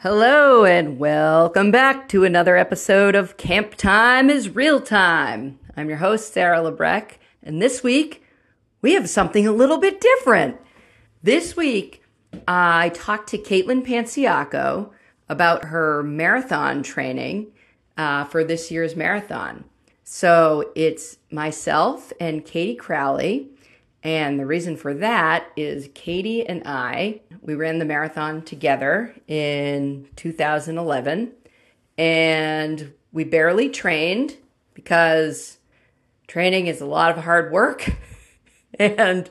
Hello and welcome back to another episode of Camp Time is Real Time. I'm your host, Sarah Lebreck, and this week we have something a little bit different. This week I talked to Caitlin Panciaco about her marathon training uh, for this year's marathon. So it's myself and Katie Crowley. And the reason for that is Katie and I, we ran the marathon together in 2011 and we barely trained because training is a lot of hard work. and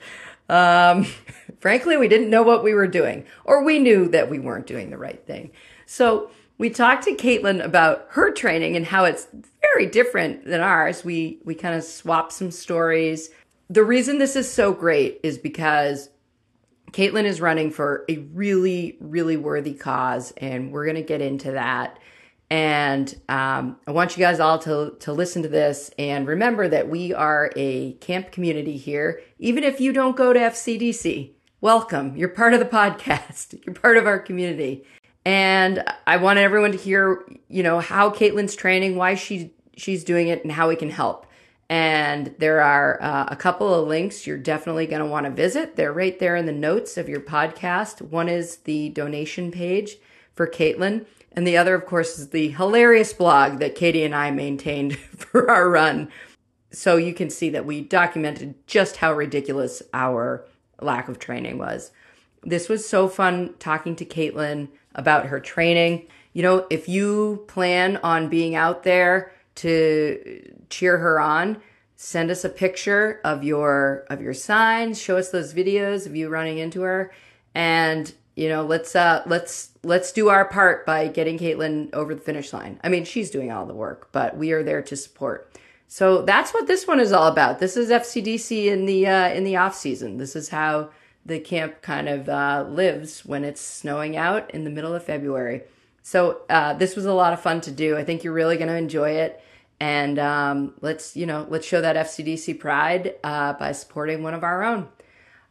um, frankly, we didn't know what we were doing, or we knew that we weren't doing the right thing. So we talked to Caitlin about her training and how it's very different than ours. We we kind of swapped some stories. The reason this is so great is because Caitlin is running for a really, really worthy cause, and we're going to get into that. And um, I want you guys all to, to listen to this and remember that we are a camp community here. Even if you don't go to FCDC, welcome. You're part of the podcast, you're part of our community. And I want everyone to hear, you know, how Caitlin's training, why she she's doing it, and how we can help. And there are uh, a couple of links you're definitely going to want to visit. They're right there in the notes of your podcast. One is the donation page for Caitlin, and the other, of course, is the hilarious blog that Katie and I maintained for our run. So you can see that we documented just how ridiculous our lack of training was. This was so fun talking to Caitlin about her training. You know, if you plan on being out there to cheer her on, send us a picture of your of your signs, show us those videos of you running into her and you know, let's uh let's let's do our part by getting Caitlin over the finish line. I mean, she's doing all the work, but we are there to support. So that's what this one is all about. This is FCDC in the uh, in the off season. This is how the camp kind of uh, lives when it's snowing out in the middle of February. So uh, this was a lot of fun to do. I think you're really going to enjoy it, and um, let's you know let's show that FCDC pride uh, by supporting one of our own.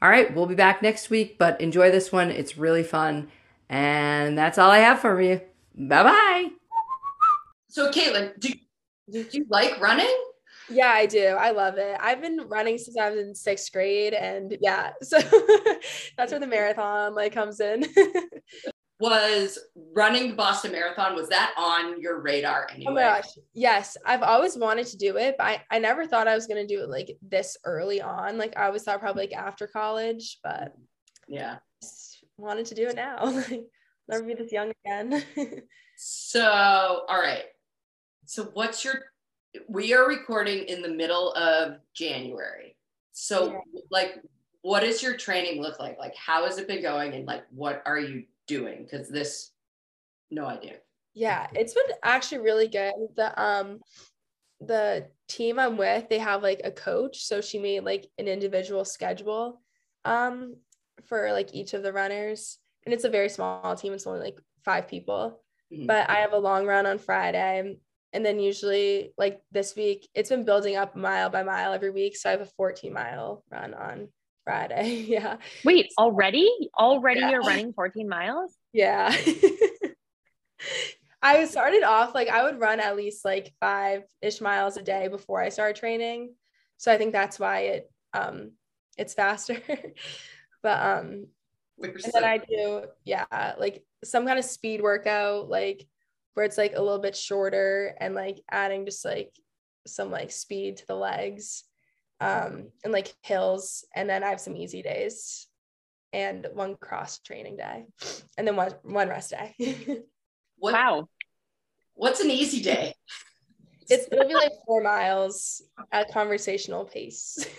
All right, we'll be back next week, but enjoy this one. It's really fun, and that's all I have for you. Bye bye. So, Caitlin, do do you like running? Yeah, I do. I love it. I've been running since I was in sixth grade, and yeah, so that's where the marathon like comes in. was running the Boston Marathon was that on your radar anyway? Oh my gosh, yes. I've always wanted to do it, but I, I never thought I was gonna do it like this early on. Like I always thought probably like after college, but yeah, wanted to do it now. never be this young again. so, all right. So, what's your we are recording in the middle of January. So yeah. like what does your training look like? Like how has it been going and like what are you doing? Cuz this no idea. Yeah, it's been actually really good. The um the team I'm with, they have like a coach, so she made like an individual schedule um for like each of the runners. And it's a very small team, it's only like 5 people. Mm-hmm. But I have a long run on Friday and then usually, like this week, it's been building up mile by mile every week. So I have a 14 mile run on Friday. yeah. Wait, already? Already yeah. you're running 14 miles? Yeah. I started off like I would run at least like five ish miles a day before I started training. So I think that's why it um it's faster. but um and then I do yeah, like some kind of speed workout, like where it's like a little bit shorter and like adding just like some like speed to the legs um and like hills and then I have some easy days and one cross training day and then one one rest day. what, wow. What's an easy day? It's gonna be like four miles at conversational pace.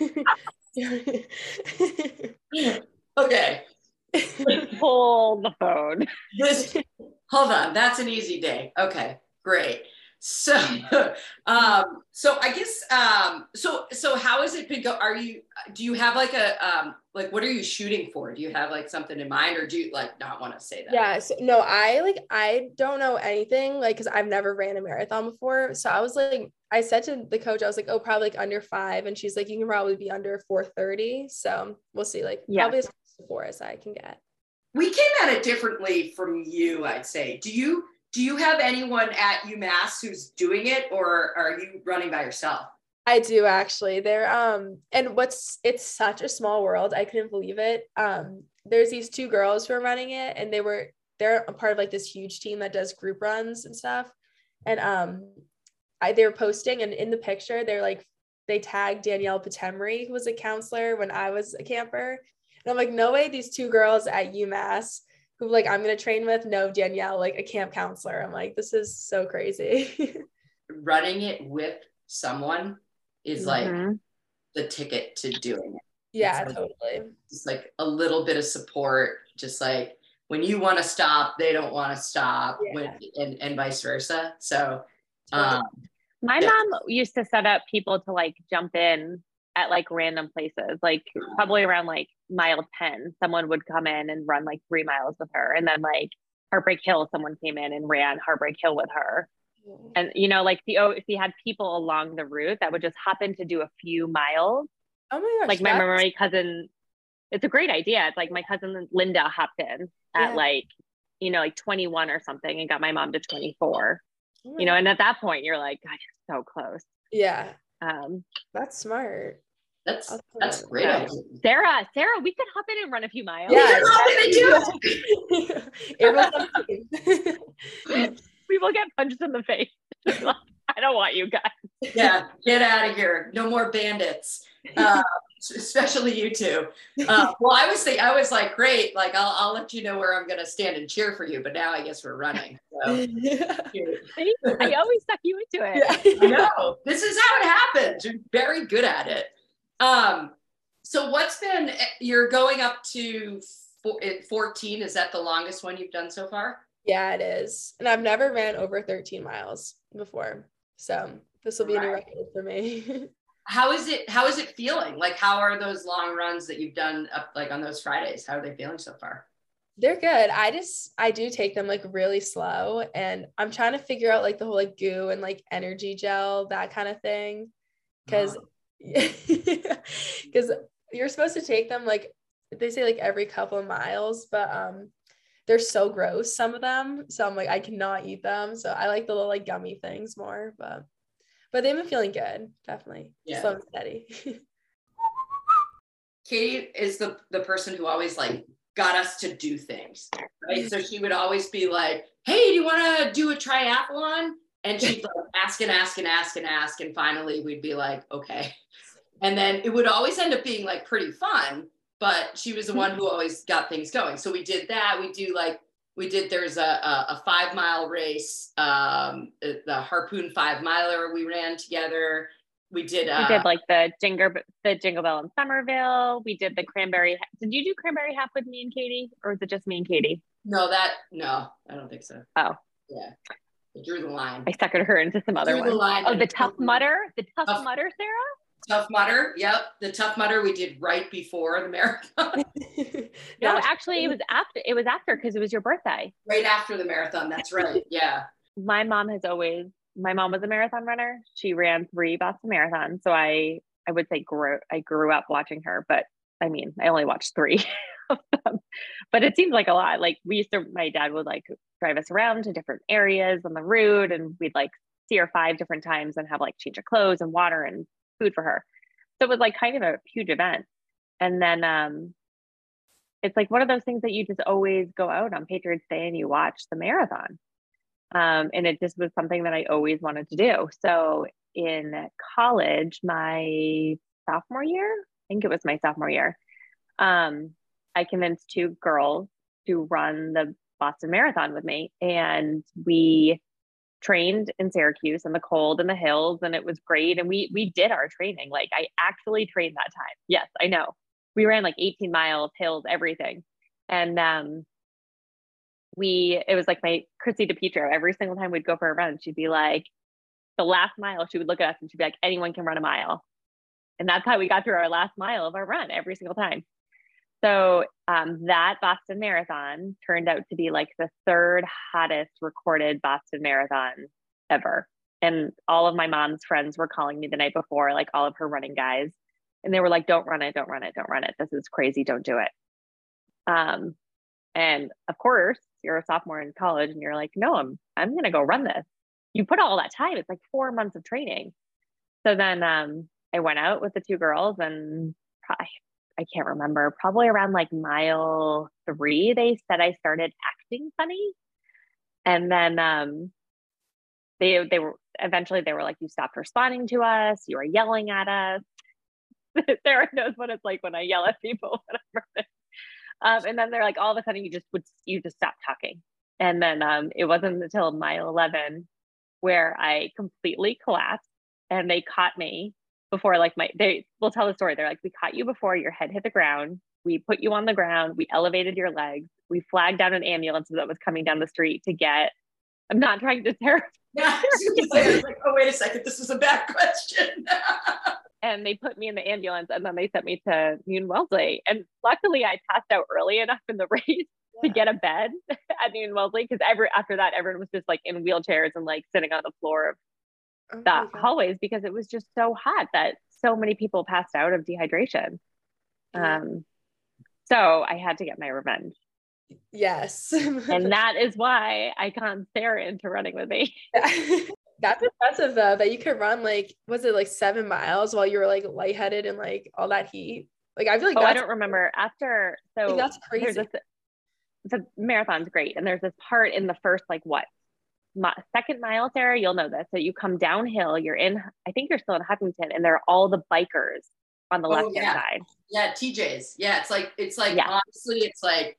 okay. Hold the phone. This hold on, that's an easy day. Okay, great. So, um, so I guess, um, so, so how has it been go? Are you, do you have like a, um, like, what are you shooting for? Do you have like something in mind or do you like not want to say that? Yeah. So, no, I like, I don't know anything like, cause I've never ran a marathon before. So I was like, I said to the coach, I was like, oh, probably like under five. And she's like, you can probably be under 430. So we'll see, like, yeah. probably as close to four as I can get. we came at it differently from you, I'd say. Do you do you have anyone at UMass who's doing it or are you running by yourself? I do actually. There um and what's it's such a small world. I couldn't believe it. Um there's these two girls who are running it and they were they're a part of like this huge team that does group runs and stuff. And um I they were posting and in the picture they're like they tagged Danielle Patemry, who was a counselor when I was a camper. And I'm like, no way these two girls at UMass who like I'm gonna train with know Danielle, like a camp counselor. I'm like, this is so crazy. Running it with someone is mm-hmm. like the ticket to doing it. Yeah, it's like, totally. It's like a little bit of support, just like when you want to stop, they don't want to stop, yeah. when, and, and vice versa. So, um, my yeah. mom used to set up people to like jump in at like random places, like probably around like mile 10, someone would come in and run like three miles with her. And then like Heartbreak Hill, someone came in and ran Heartbreak Hill with her. And you know, like the oh, if you had people along the route that would just hop in to do a few miles. Oh my gosh. Like my my cousin, it's a great idea. It's like my cousin Linda hopped in at yeah. like, you know, like 21 or something and got my mom to 24. Oh you know, and at that point you're like, God, you're so close. Yeah. Um, that's smart. That's that's great. So, Sarah, Sarah, we could hop in and run a few miles. Yeah, we will get punched in the face. I don't want you guys. Yeah, get out of here. No more bandits. Uh, especially you two. Uh, well, I was thinking, I was like, great. Like, I'll, I'll let you know where I'm going to stand and cheer for you. But now I guess we're running. So. I always suck you into it. Yeah. no, this is how it happens. You're very good at it. Um, so what's been, you're going up to 14. Is that the longest one you've done so far? Yeah, it is. And I've never ran over 13 miles before. So this will be right. a new record for me. how is it how is it feeling? Like how are those long runs that you've done up like on those Fridays? How are they feeling so far? They're good. I just I do take them like really slow and I'm trying to figure out like the whole like goo and like energy gel, that kind of thing. because because you're supposed to take them like they say like every couple of miles, but um they're so gross, some of them. So I'm like, I cannot eat them. So I like the little like gummy things more, but but they've been feeling good, definitely. Yeah. Slow and steady. Katie is the the person who always like got us to do things, right? So she would always be like, "Hey, do you want to do a triathlon?" And she'd like ask and ask and ask and ask, and finally we'd be like, "Okay." And then it would always end up being like pretty fun but she was the one who always got things going. So we did that. We do like we did. There's a a, a five mile race, um, the harpoon five miler we ran together. We did. Uh, we did like the jingle the jingle bell in Somerville. We did the cranberry. Did you do cranberry half with me and Katie, or was it just me and Katie? No, that no, I don't think so. Oh, yeah. I drew the line. I suckered her into some other one. Oh, the tough mudder, the tough, tough mudder, Sarah. Tough mudder, Yep. The Tough mudder we did right before the marathon. no, actually it was after it was after because it was your birthday. Right after the marathon. That's right. Yeah. my mom has always my mom was a marathon runner. She ran three Boston marathons. So I I would say grew I grew up watching her, but I mean I only watched three of them. But it seems like a lot. Like we used to my dad would like drive us around to different areas on the route and we'd like see her five different times and have like change of clothes and water and food for her. So it was like kind of a huge event. And then um, it's like one of those things that you just always go out on Patriots Day and you watch the marathon. Um, and it just was something that I always wanted to do. So in college, my sophomore year, think it was my sophomore year, um, I convinced two girls to run the Boston Marathon with me. And we trained in Syracuse in the cold and the hills and it was great and we we did our training like I actually trained that time. Yes, I know. We ran like 18 miles, hills, everything. And um we it was like my Chrissy DePietro every single time we'd go for a run she'd be like the last mile she would look at us and she'd be like anyone can run a mile. And that's how we got through our last mile of our run every single time. So um, that Boston Marathon turned out to be like the third hottest recorded Boston Marathon ever. And all of my mom's friends were calling me the night before, like all of her running guys. And they were like, don't run it, don't run it, don't run it. This is crazy, don't do it. Um, And of course, you're a sophomore in college and you're like, no, I'm I'm gonna go run this. You put all that time, it's like four months of training. So then um, I went out with the two girls and I, I can't remember, probably around like mile three, they said I started acting funny. And then um, they they were eventually they were like, you stopped responding to us, you were yelling at us. Sarah knows what it's like when I yell at people. um, and then they're like, all of a sudden you just would you just stop talking. And then um, it wasn't until mile 11 where I completely collapsed and they caught me before like my they will tell the story. They're like, we caught you before your head hit the ground. We put you on the ground. We elevated your legs. We flagged down an ambulance that was coming down the street to get. I'm not trying to terrify. Yeah, like, oh wait a second, this is a bad question. and they put me in the ambulance, and then they sent me to Newton Wellesley. And luckily, I passed out early enough in the race yeah. to get a bed at Newton Wellesley because every after that, everyone was just like in wheelchairs and like sitting on the floor of oh the hallways because it was just so hot that so many people passed out of dehydration. Yeah. Um, so I had to get my revenge. Yes. and that is why I conned Sarah into running with me. That's impressive though, that you could run like, was it like seven miles while you were like lightheaded and like all that heat? Like I feel like oh, I don't remember after. So like, that's crazy. This, the marathon's great, and there's this part in the first like what second mile, Sarah, you'll know this. So you come downhill, you're in, I think you're still in Hopkinton, and there are all the bikers on the oh, left hand yeah. side. Yeah, TJ's. Yeah, it's like it's like yeah. honestly, it's like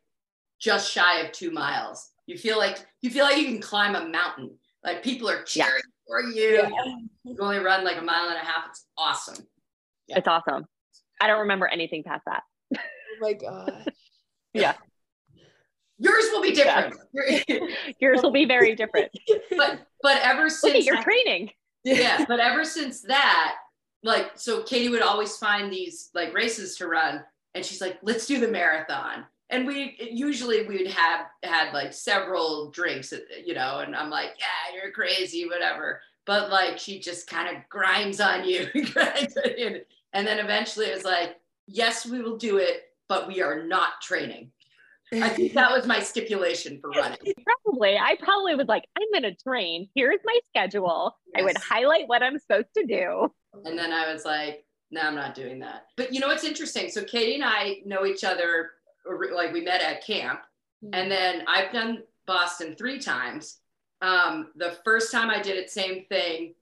just shy of two miles. You feel like you feel like you can climb a mountain. Like people are cheering yeah. for you. Yeah. You only run like a mile and a half. It's awesome. It's awesome. I don't remember anything past that. Oh my god. yeah. Yours will be different. Yours will be very different. but but ever since your training. Yeah, but ever since that, like so Katie would always find these like races to run and she's like, let's do the marathon. And we usually we'd have had like several drinks, uh, you know, and I'm like, yeah, you're crazy, whatever. But like she just kind of grinds on you, and then eventually it was like, yes, we will do it, but we are not training. I think that was my stipulation for running. Probably. I probably was like, I'm going to train. Here's my schedule. Yes. I would highlight what I'm supposed to do. And then I was like, no, I'm not doing that. But you know what's interesting? So Katie and I know each other, like we met at camp. Mm-hmm. And then I've done Boston three times. Um, the first time I did it, same thing,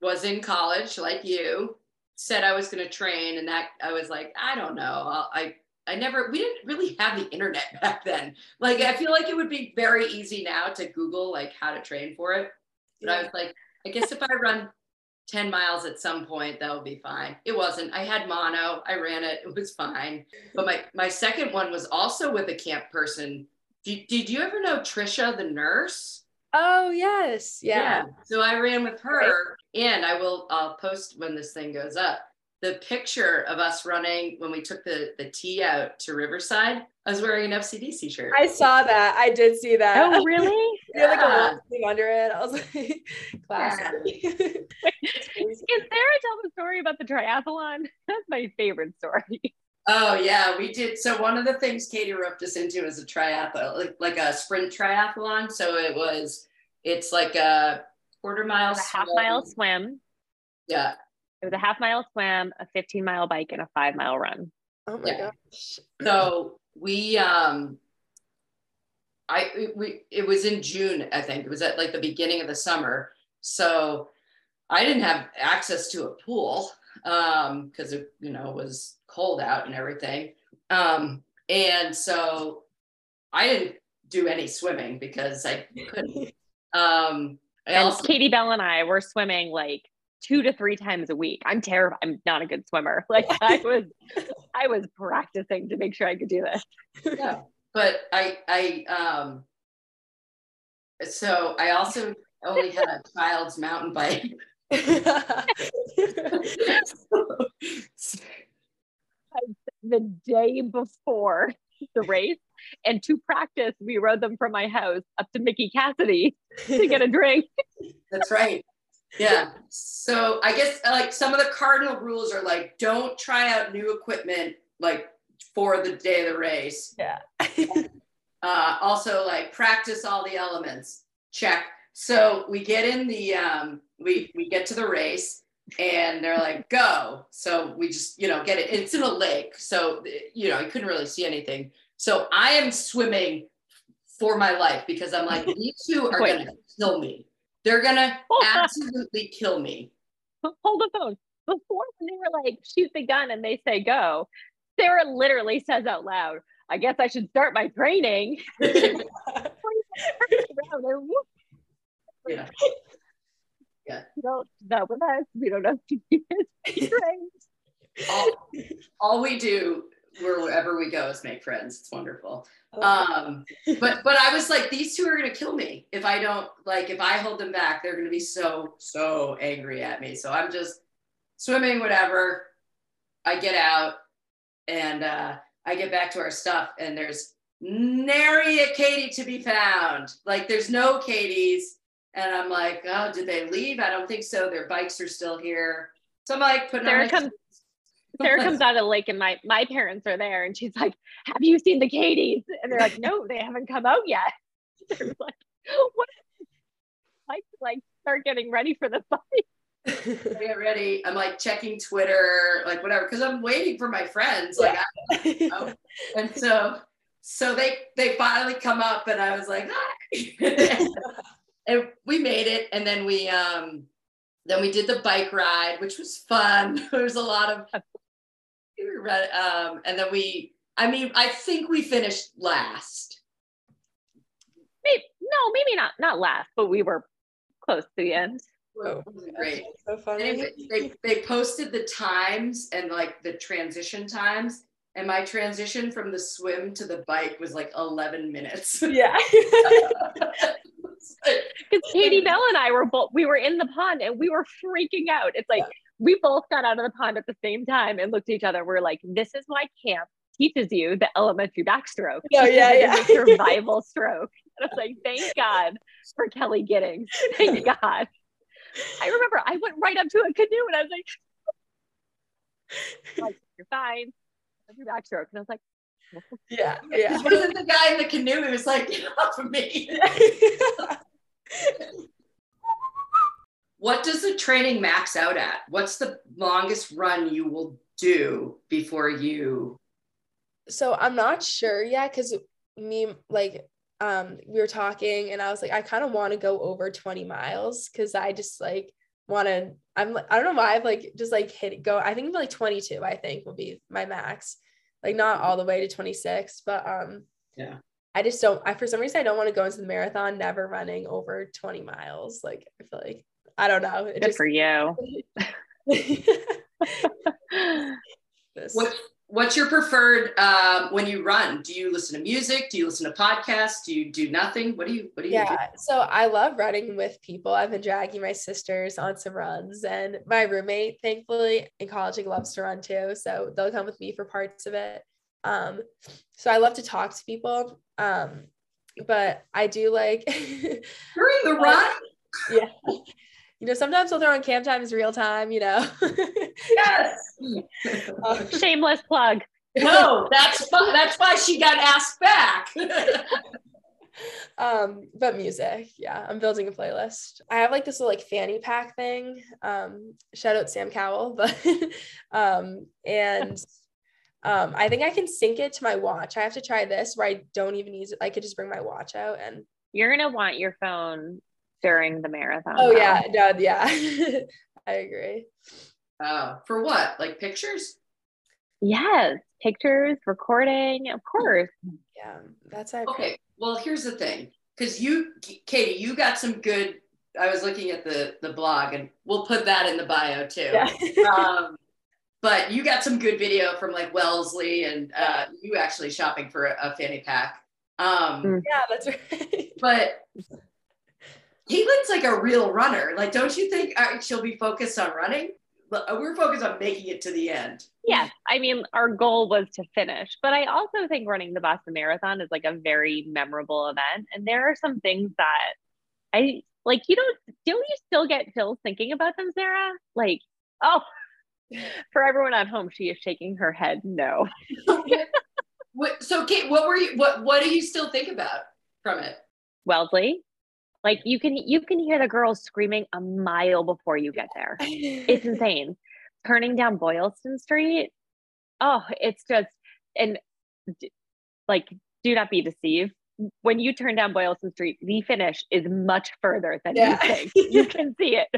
was in college, like you. Said I was going to train, and that I was like, I don't know. I'll, I I never, we didn't really have the internet back then. Like, I feel like it would be very easy now to Google like how to train for it. But I was like, I guess if I run 10 miles at some point, that will be fine. It wasn't. I had mono, I ran it, it was fine. But my, my second one was also with a camp person. Did, did you ever know Trisha, the nurse? Oh, yes. Yeah. yeah. So I ran with her, and I will, I'll post when this thing goes up the picture of us running when we took the the T out to Riverside. I was wearing an FCDC shirt. I saw that. I did see that. Oh, really? yeah. like a thing under it. I was like, classic. Yeah. Can Sarah tell the story about the triathlon? That's my favorite story. Oh yeah, we did. So one of the things Katie roped us into is a triathlon, like, like a sprint triathlon. So it was, it's like a quarter mile, a half mile swim. Yeah, it was a half mile swim, a 15 mile bike, and a five mile run. Oh my yeah. gosh. So we um I we it was in June, I think. It was at like the beginning of the summer. So I didn't have access to a pool um because it you know was cold out and everything. Um and so I didn't do any swimming because I couldn't. Um I and also, Katie Bell and I were swimming like two to three times a week. I'm terrified. I'm not a good swimmer. Like I was, I was practicing to make sure I could do this. Yeah, but I, I, um, so I also only had a child's mountain bike. the day before the race and to practice we rode them from my house up to mickey cassidy to get a drink that's right yeah. So I guess like some of the cardinal rules are like don't try out new equipment like for the day of the race. Yeah. Uh, also, like practice all the elements. Check. So we get in the um, we we get to the race and they're like go. So we just you know get it. It's in a lake, so you know you couldn't really see anything. So I am swimming for my life because I'm like these two are Wait. gonna kill me. They're gonna absolutely kill me. Hold the phone. Before when they were like shoot the gun and they say go, Sarah literally says out loud, I guess I should start my training. yeah. Yeah. You don't know with us. We don't know all, all we do wherever we go is make friends. It's wonderful. Oh. Um, but but I was like, these two are gonna kill me if I don't like if I hold them back, they're gonna be so so angry at me. So I'm just swimming, whatever. I get out and uh, I get back to our stuff, and there's nary a Katie to be found. Like there's no Katie's. And I'm like, oh, did they leave? I don't think so. Their bikes are still here. So I'm like, putting Sarah comes. Sarah comes out of the lake, and my my parents are there, and she's like, "Have you seen the Katies?" And they're like, "No, they haven't come out yet." they're like, "What?" Like, like start getting ready for the fight. get ready. I'm like checking Twitter, like whatever, because I'm waiting for my friends. Like, I, and so, so they they finally come up, and I was like, hi. and we made it, and then we um, then we did the bike ride, which was fun. there was a lot of, um, and then we, I mean, I think we finished last. Maybe, no, maybe not not last, but we were close to the end. Oh, great. So funny. Anyway, they, they posted the times and like the transition times. And my transition from the swim to the bike was like 11 minutes. Yeah. Because Katie Bell and I were both, we were in the pond and we were freaking out. It's like, yeah. We both got out of the pond at the same time and looked at each other. We're like, this is why camp teaches you the elementary backstroke. Oh, yeah, yeah. survival stroke. And I was like, thank God for Kelly Giddings. Thank God. I remember I went right up to a canoe and I was like, like you're fine. Your backstroke. And I was like, yeah, yeah. This wasn't the guy in the canoe. He was like, get off of me. what does the training max out at? What's the longest run you will do before you? So I'm not sure yet because me, like, um, we were talking and I was like, I kind of want to go over 20 miles because I just like want to, I'm, I don't know why I've like just like hit go. I think like 22, I think will be my max like not all the way to 26, but um yeah. I just don't I for some reason I don't want to go into the marathon never running over 20 miles. Like I feel like I don't know. It Good just, for you. what what's your preferred um, when you run? Do you listen to music? Do you listen to podcasts? Do you do nothing? What do you what do you Yeah, do? so I love running with people. I've been dragging my sisters on some runs and my roommate, thankfully, in college like, loves to run too. So they'll come with me for parts of it. Um, so I love to talk to people. Um, but I do like during the run. yeah you know, sometimes we'll throw on camp time is real time, you know. yes. Um, Shameless plug. No, that's that's why she got asked back. um, but music, yeah, I'm building a playlist. I have like this little like fanny pack thing. Um, shout out Sam Cowell, but um, and um, I think I can sync it to my watch. I have to try this where I don't even use it. I could just bring my watch out and you're gonna want your phone during the marathon. Oh yeah, no, yeah. I agree. Oh, for what? Like pictures? Yes, pictures, recording, of course. Yeah, that's our okay. Well, here's the thing, because you, Katie, you got some good. I was looking at the the blog, and we'll put that in the bio too. Yeah. um, but you got some good video from like Wellesley, and uh, you actually shopping for a, a fanny pack. Um, mm. yeah, that's right. but Caitlin's like a real runner. Like, don't you think uh, she'll be focused on running? Uh, we're focused on making it to the end. Yeah. I mean, our goal was to finish, but I also think running the Boston Marathon is like a very memorable event. And there are some things that I like, you don't, don't you still get chills thinking about them, Sarah? Like, oh, for everyone at home, she is shaking her head no. so Kate, what were you what what do you still think about from it? Wellesley. Like you can you can hear the girls screaming a mile before you get there. It's insane. Turning down Boylston Street. Oh, it's just and like do not be deceived. When you turn down Boylston Street, the finish is much further than yeah. you think. You can see it.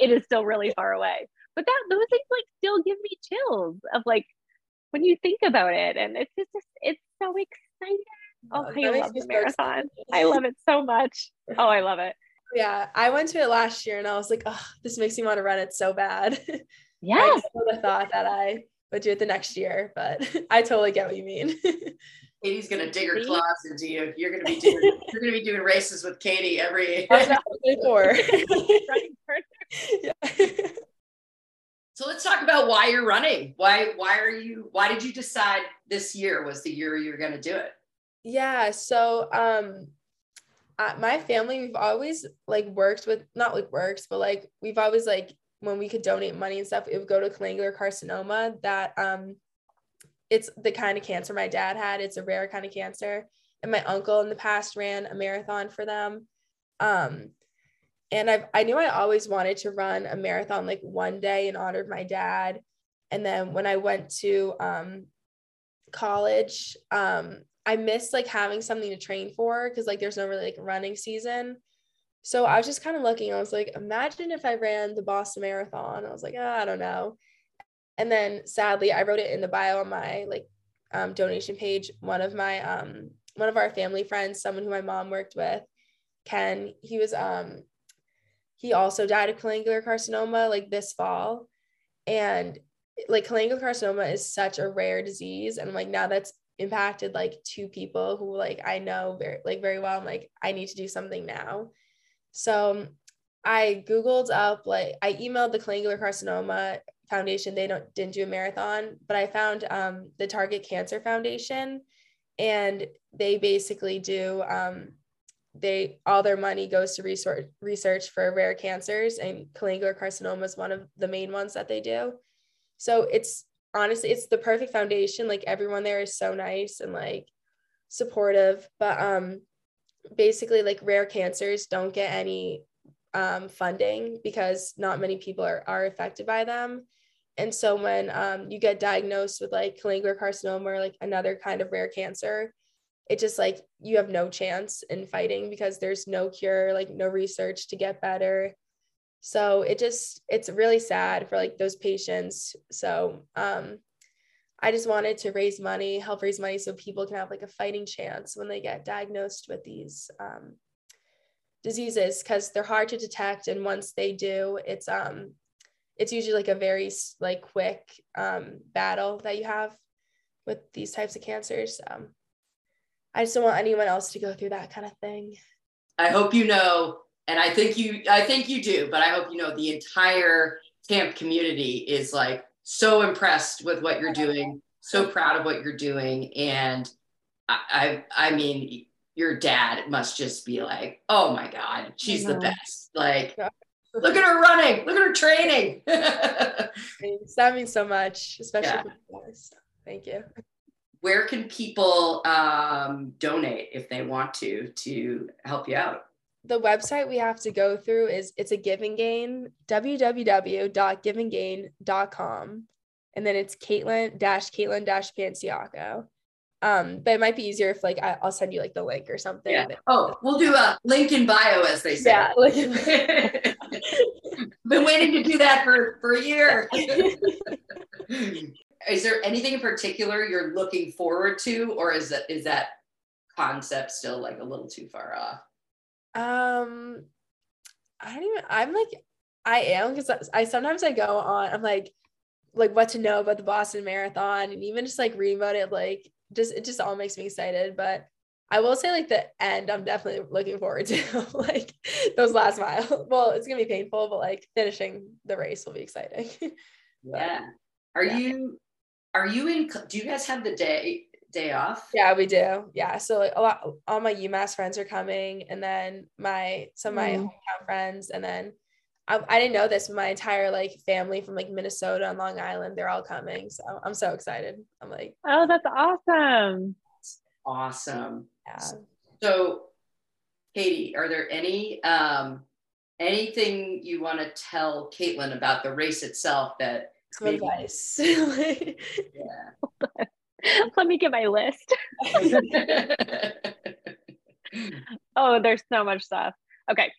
It is still really far away. But that those things like still give me chills of like when you think about it. And it's just it's so exciting. Oh, uh, I love the marathon. I love it so much. Oh, I love it. Yeah, I went to it last year and I was like, oh, this makes me want to run it so bad. Yeah. I would have thought that I would do it the next year, but I totally get what you mean. Katie's gonna dig her claws into you. You're gonna be doing you're gonna be doing races with Katie every four. yeah. So let's talk about why you're running. Why why are you why did you decide this year was the year you're gonna do it? Yeah, so um my family we've always like worked with not like works, but like we've always like when we could donate money and stuff, it would go to cholangiocarcinoma that um it's the kind of cancer my dad had. It's a rare kind of cancer. And my uncle in the past ran a marathon for them. Um and I've I knew I always wanted to run a marathon like one day in honor of my dad. And then when I went to um college, um I missed like having something to train for because like there's no really like running season. So I was just kind of looking. I was like, imagine if I ran the Boston Marathon. I was like, oh, I don't know. And then sadly, I wrote it in the bio on my like um, donation page. One of my um one of our family friends, someone who my mom worked with, Ken, he was um he also died of cholangiocarcinoma like this fall. And like cholangiocarcinoma is such a rare disease. And like now that's impacted like two people who like I know very like very well. I'm like, I need to do something now. So I Googled up like I emailed the cholangiocarcinoma foundation. They don't didn't do a marathon, but I found um, the Target Cancer Foundation, and they basically do um, they all their money goes to research research for rare cancers, and cholangiocarcinoma is one of the main ones that they do. So it's honestly it's the perfect foundation. Like everyone there is so nice and like supportive. But um basically like rare cancers don't get any um funding because not many people are, are affected by them. And so when um you get diagnosed with like cholangiocarcinoma or like another kind of rare cancer it just like you have no chance in fighting because there's no cure like no research to get better so it just it's really sad for like those patients. So um i just wanted to raise money help raise money so people can have like a fighting chance when they get diagnosed with these um, diseases because they're hard to detect. And once they do it's um it's usually like a very like quick um battle that you have with these types of cancers. Um i just don't want anyone else to go through that kind of thing. I hope you know and I think you I think you do, but I hope you know the entire camp community is like so impressed with what you're doing, so proud of what you're doing, and I I, I mean your dad must just be like, oh my god, she's the best, like. Look at her running. Look at her training. that means so much, especially yeah. for guys. Thank you. Where can people um, donate if they want to to help you out? The website we have to go through is it's a giving gain www.givinggain.com and then it's caitlin dash caitlin dash panciaco. Um but it might be easier if like I, will send you like the link or something. Yeah. oh we'll do a link in bio as they say. Yeah. Like, been waiting to do that for for a year. Is there anything in particular you're looking forward to or is that is that concept still like a little too far off um, I don't even. I'm like, I am because I sometimes I go on. I'm like, like what to know about the Boston Marathon, and even just like reading about it, like just it just all makes me excited. But I will say, like the end, I'm definitely looking forward to like those last mile. Well, it's gonna be painful, but like finishing the race will be exciting. yeah. Are yeah. you? Are you in? Do you guys have the day day off? Yeah, we do. Yeah. So like a lot all my UMass friends are coming and then my some of my mm. hometown friends and then I, I didn't know this, but my entire like family from like Minnesota and Long Island, they're all coming. So I'm so excited. I'm like, oh, that's awesome. awesome. Yeah. So, Katie, are there any um, anything you want to tell Caitlin about the race itself that Some advice. yeah. Let me get my list. oh, there's so much stuff. Okay.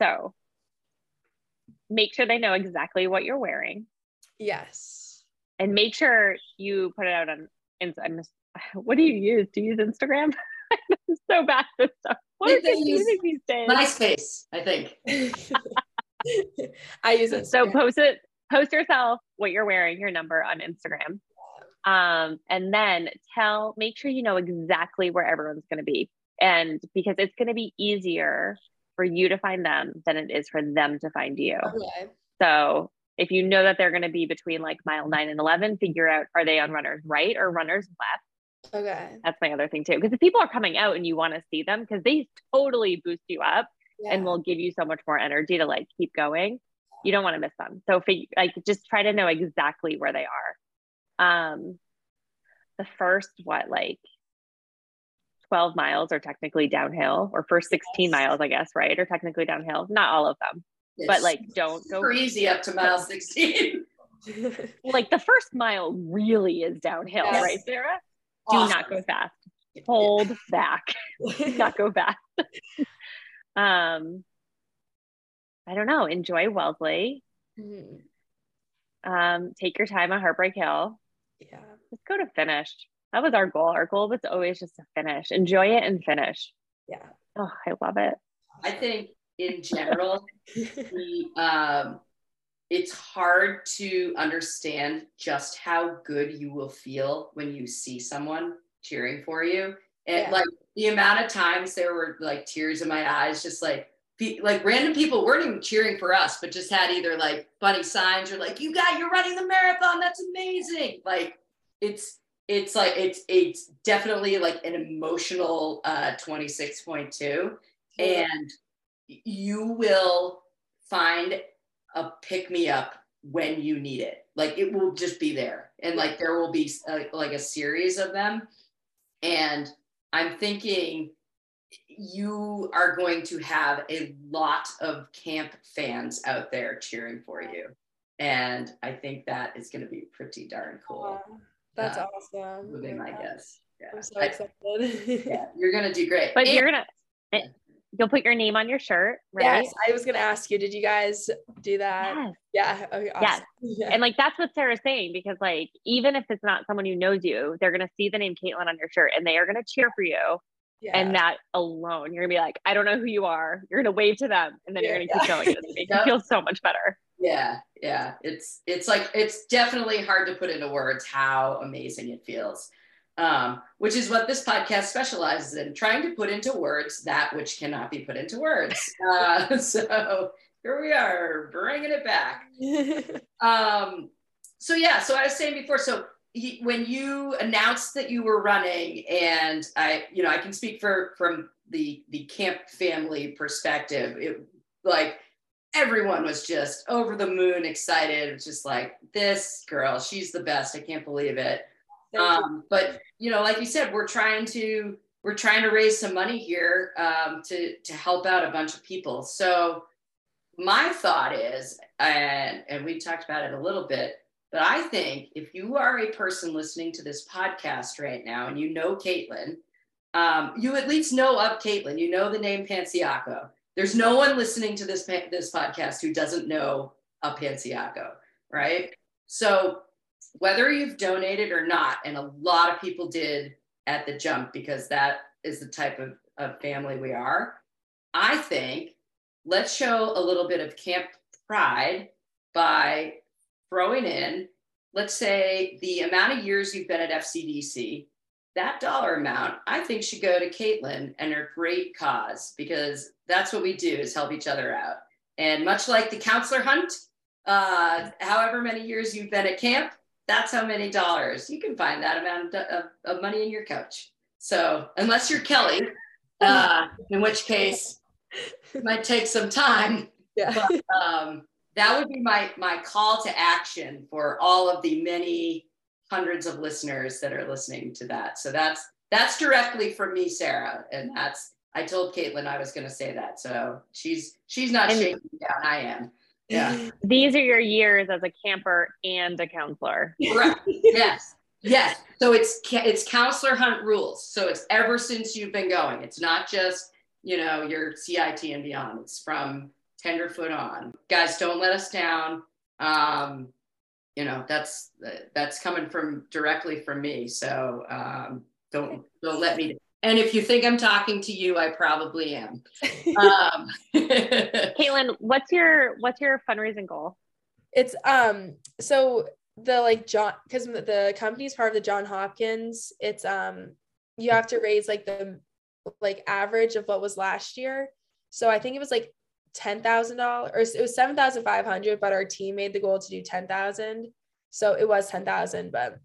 So make sure they know exactly what you're wearing yes. and make sure you put it out on Instagram. What do you use? Do you use Instagram? I'm so bad at this stuff. What are you use using these days? MySpace, I think. I use it. so post it, post yourself what you're wearing, your number on Instagram. Um, and then tell, make sure you know exactly where everyone's going to be. And because it's going to be easier for you to find them than it is for them to find you. Okay. So if you know that they're going to be between like mile nine and 11, figure out are they on runner's right or runner's left? Okay. That's my other thing too. Because if people are coming out and you want to see them, because they totally boost you up Yeah. and will give you so much more energy to like keep going, you don't want to miss them. So fig- like just try to know exactly where they are. Um, the first what like 12 miles are technically downhill, or first 16 Yes. miles, I guess, right? Are technically downhill. Not all of them, but like don't go easy up to mile 16. like the first mile really is downhill, Yes. right, Sarah? Do not go fast. Hold back. not go fast. um, I don't know. Enjoy Wellesley. Mhm. Um, take your time on Heartbreak Hill. Yeah. Just go to finish. That was our goal. Our goal was always just to finish. Enjoy it and finish. Yeah. Oh, I love it. I think in general, the, um, it's hard to understand just how good you will feel when you see someone cheering for you. And Yeah. like the amount of times there were like tears in my eyes, just like like random people weren't even cheering for us, but just had either like funny signs or like, you got you're running the marathon, that's amazing. Like it's it's like it's it's definitely like an emotional uh 26.2 and you will find a pick me up when you need it. Like it will just be there. And like there will be uh like a series of them. And i'm thinking you are going to have a lot of camp fans out there cheering for you and i think that is going to be pretty darn cool Wow. That's Uh, awesome. would be my Yeah. guess yeah. I'm so I- excited. yeah you're going to do great But And- you're gonna eh, you'll put your name on your shirt, right? Yes, I was gonna ask you. Did you guys do that? Yes. Yeah. Okay. Awesome. Yeah. And like that's what Sarah's saying because like even if it's not someone who knows you, they're gonna see the name Caitlin on your shirt and they are gonna cheer for you. Yeah. And that alone, you're gonna be like, I don't know who you are. You're gonna wave to them and then you're gonna keep going. It's make you feel so much better. Yeah, yeah. It's it's like it's definitely hard to put into words how amazing it feels. Um, which is what this podcast specializes in, trying to put into words that which cannot be put into words. Uh, so here we are, bringing it back. Um, so yeah, so I was saying before, so when you announced that you were running, and I, you know, I can speak for from the the camp family perspective. It like everyone was just over the moon excited. It was just like this girl, she's the best. I can't believe it. Um, but you know, like you said, we're trying to we're trying to raise some money here um, to to help out a bunch of people. So my thought is, and and we talked about it a little bit, but I think if you are a person listening to this podcast right now and you know Caitlin, um, you at least know of Caitlin. You know the name Panciaco. There's no one listening to this this podcast who doesn't know a Panciaco, right? So whether you've donated or not, and a lot of people did at the jump because that is the type of, of family we are. I think let's show a little bit of camp pride by throwing in, let's say, the amount of years you've been at FCDC. That dollar amount, I think, should go to Caitlin and her great cause because that's what we do is help each other out. And much like the counselor hunt, uh, however many years you've been at camp, that's how many dollars you can find that amount of, of, of money in your couch. So unless you're Kelly, uh, in which case it might take some time. yeah. Um, that would be my my call to action for all of the many hundreds of listeners that are listening to that. So that's that's directly from me, Sarah, and that's I told Caitlin I was going to say that, so she's she's not And- shaking down. I am. Yeah. These are your years as a camper and a counselor. Correct. yes. Yes. So it's it's counselor hunt rules. So it's ever since you've been going. It's not just you know your CIT and beyond. It's from tenderfoot on. Guys, don't let us down. Um, you know that's that's coming from directly from me. So um, don't don't let me. And if you think I'm talking to you, I probably am. Um, Caitlin, what's your what's your fundraising goal? It's um so the like John because the company's part of the John Hopkins. It's um you have to raise like the like average of what was last year. So I think it was like ten thousand dollars. Or it was seven thousand five hundred, but our team made the goal to do ten thousand. So it was ten thousand, but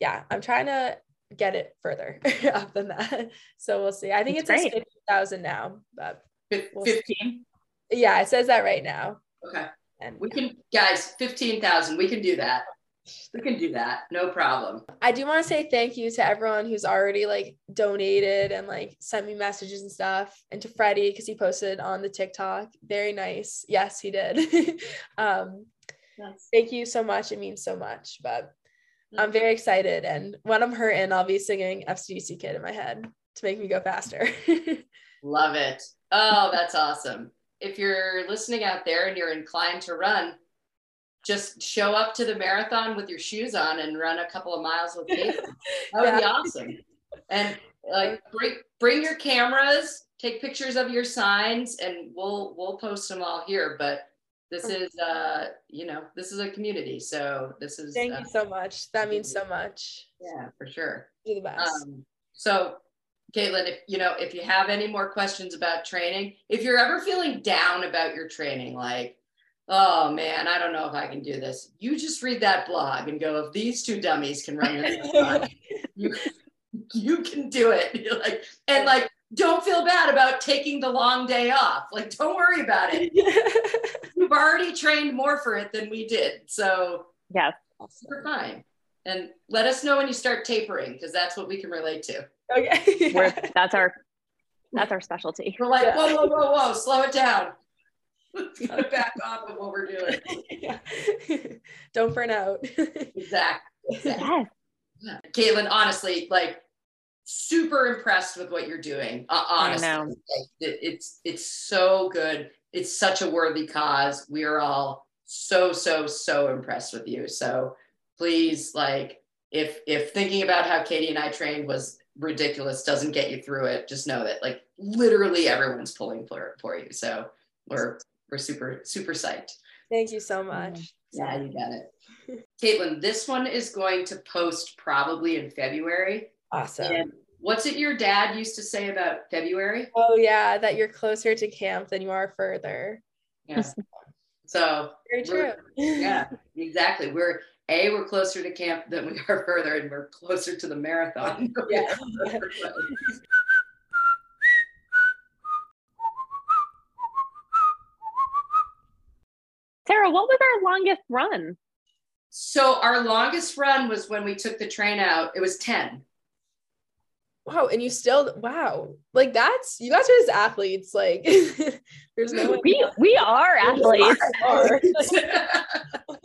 yeah, I'm trying to get it further up than that. So we'll see. I think That's it's great. fifty thousand now, but Fif- We'll 15. yeah, it says that right now. Okay. And We can, guys, 15,000. We can do that. We can do that. No problem. I do want to say thank you to everyone who's already like donated and like sent me messages and stuff, and to Freddie because he posted on the TikTok. Very nice. Yes, he did. um, thank you so much. It means so much. But I'm very excited, and when I'm hurting, I'll be singing FCDC Kid in my head to make me go faster. Love it. Oh, that's awesome. If you're listening out there and you're inclined to run, just show up to the marathon with your shoes on and run a couple of miles with me. That would be awesome. And like bring bring your cameras, take pictures of your signs, and we'll we'll post them all here. But this is uh you know this is a community, so this is thank uh, you so much. That means so much. yeah for sure. You're the best. Um, so, Caitlin, if you know, if you have any more questions about training, if you're ever feeling down about your training, like, oh man, I don't know if I can do this, you just read that blog and go, if these two dummies can run this, marathon, you you can do it. You're like, and like, don't feel bad about taking the long day off. Like, don't worry about it. You've already trained more for it than we did, so Yes. we're fine. And let us know when you start tapering, because that's what we can relate to. okay. We're, that's our that's our specialty. We're like, Yeah. whoa, whoa, whoa, whoa, slow it down. Let's cut back off of what we're doing. Yeah. Don't burn out. Exactly. Yes. Caitlin, honestly, like super impressed with what you're doing. Uh, honestly, know. Like, it- it's it's so good. It's such a worthy cause. We are all so so so impressed with you. So please, like, if if thinking about how Katie and I trained was ridiculous doesn't get you through it, just know that like literally everyone's pulling for for you. So we're we're super super psyched. Thank you so much. Yeah, you got it. Caitlin, this one is going to post probably in February. Awesome. And what's it your dad used to say about February? Oh yeah, that you're closer to camp than you are further. Yeah. So Very true. Yeah, exactly. We're a we're closer to camp than we are further, and we're closer to the marathon. Yeah. are further. Sarah, what was our longest run? So our longest run was when we took the train out. It was ten. Wow, and you still wow, like that's you guys are just athletes. Like there's no We we are athletes. are.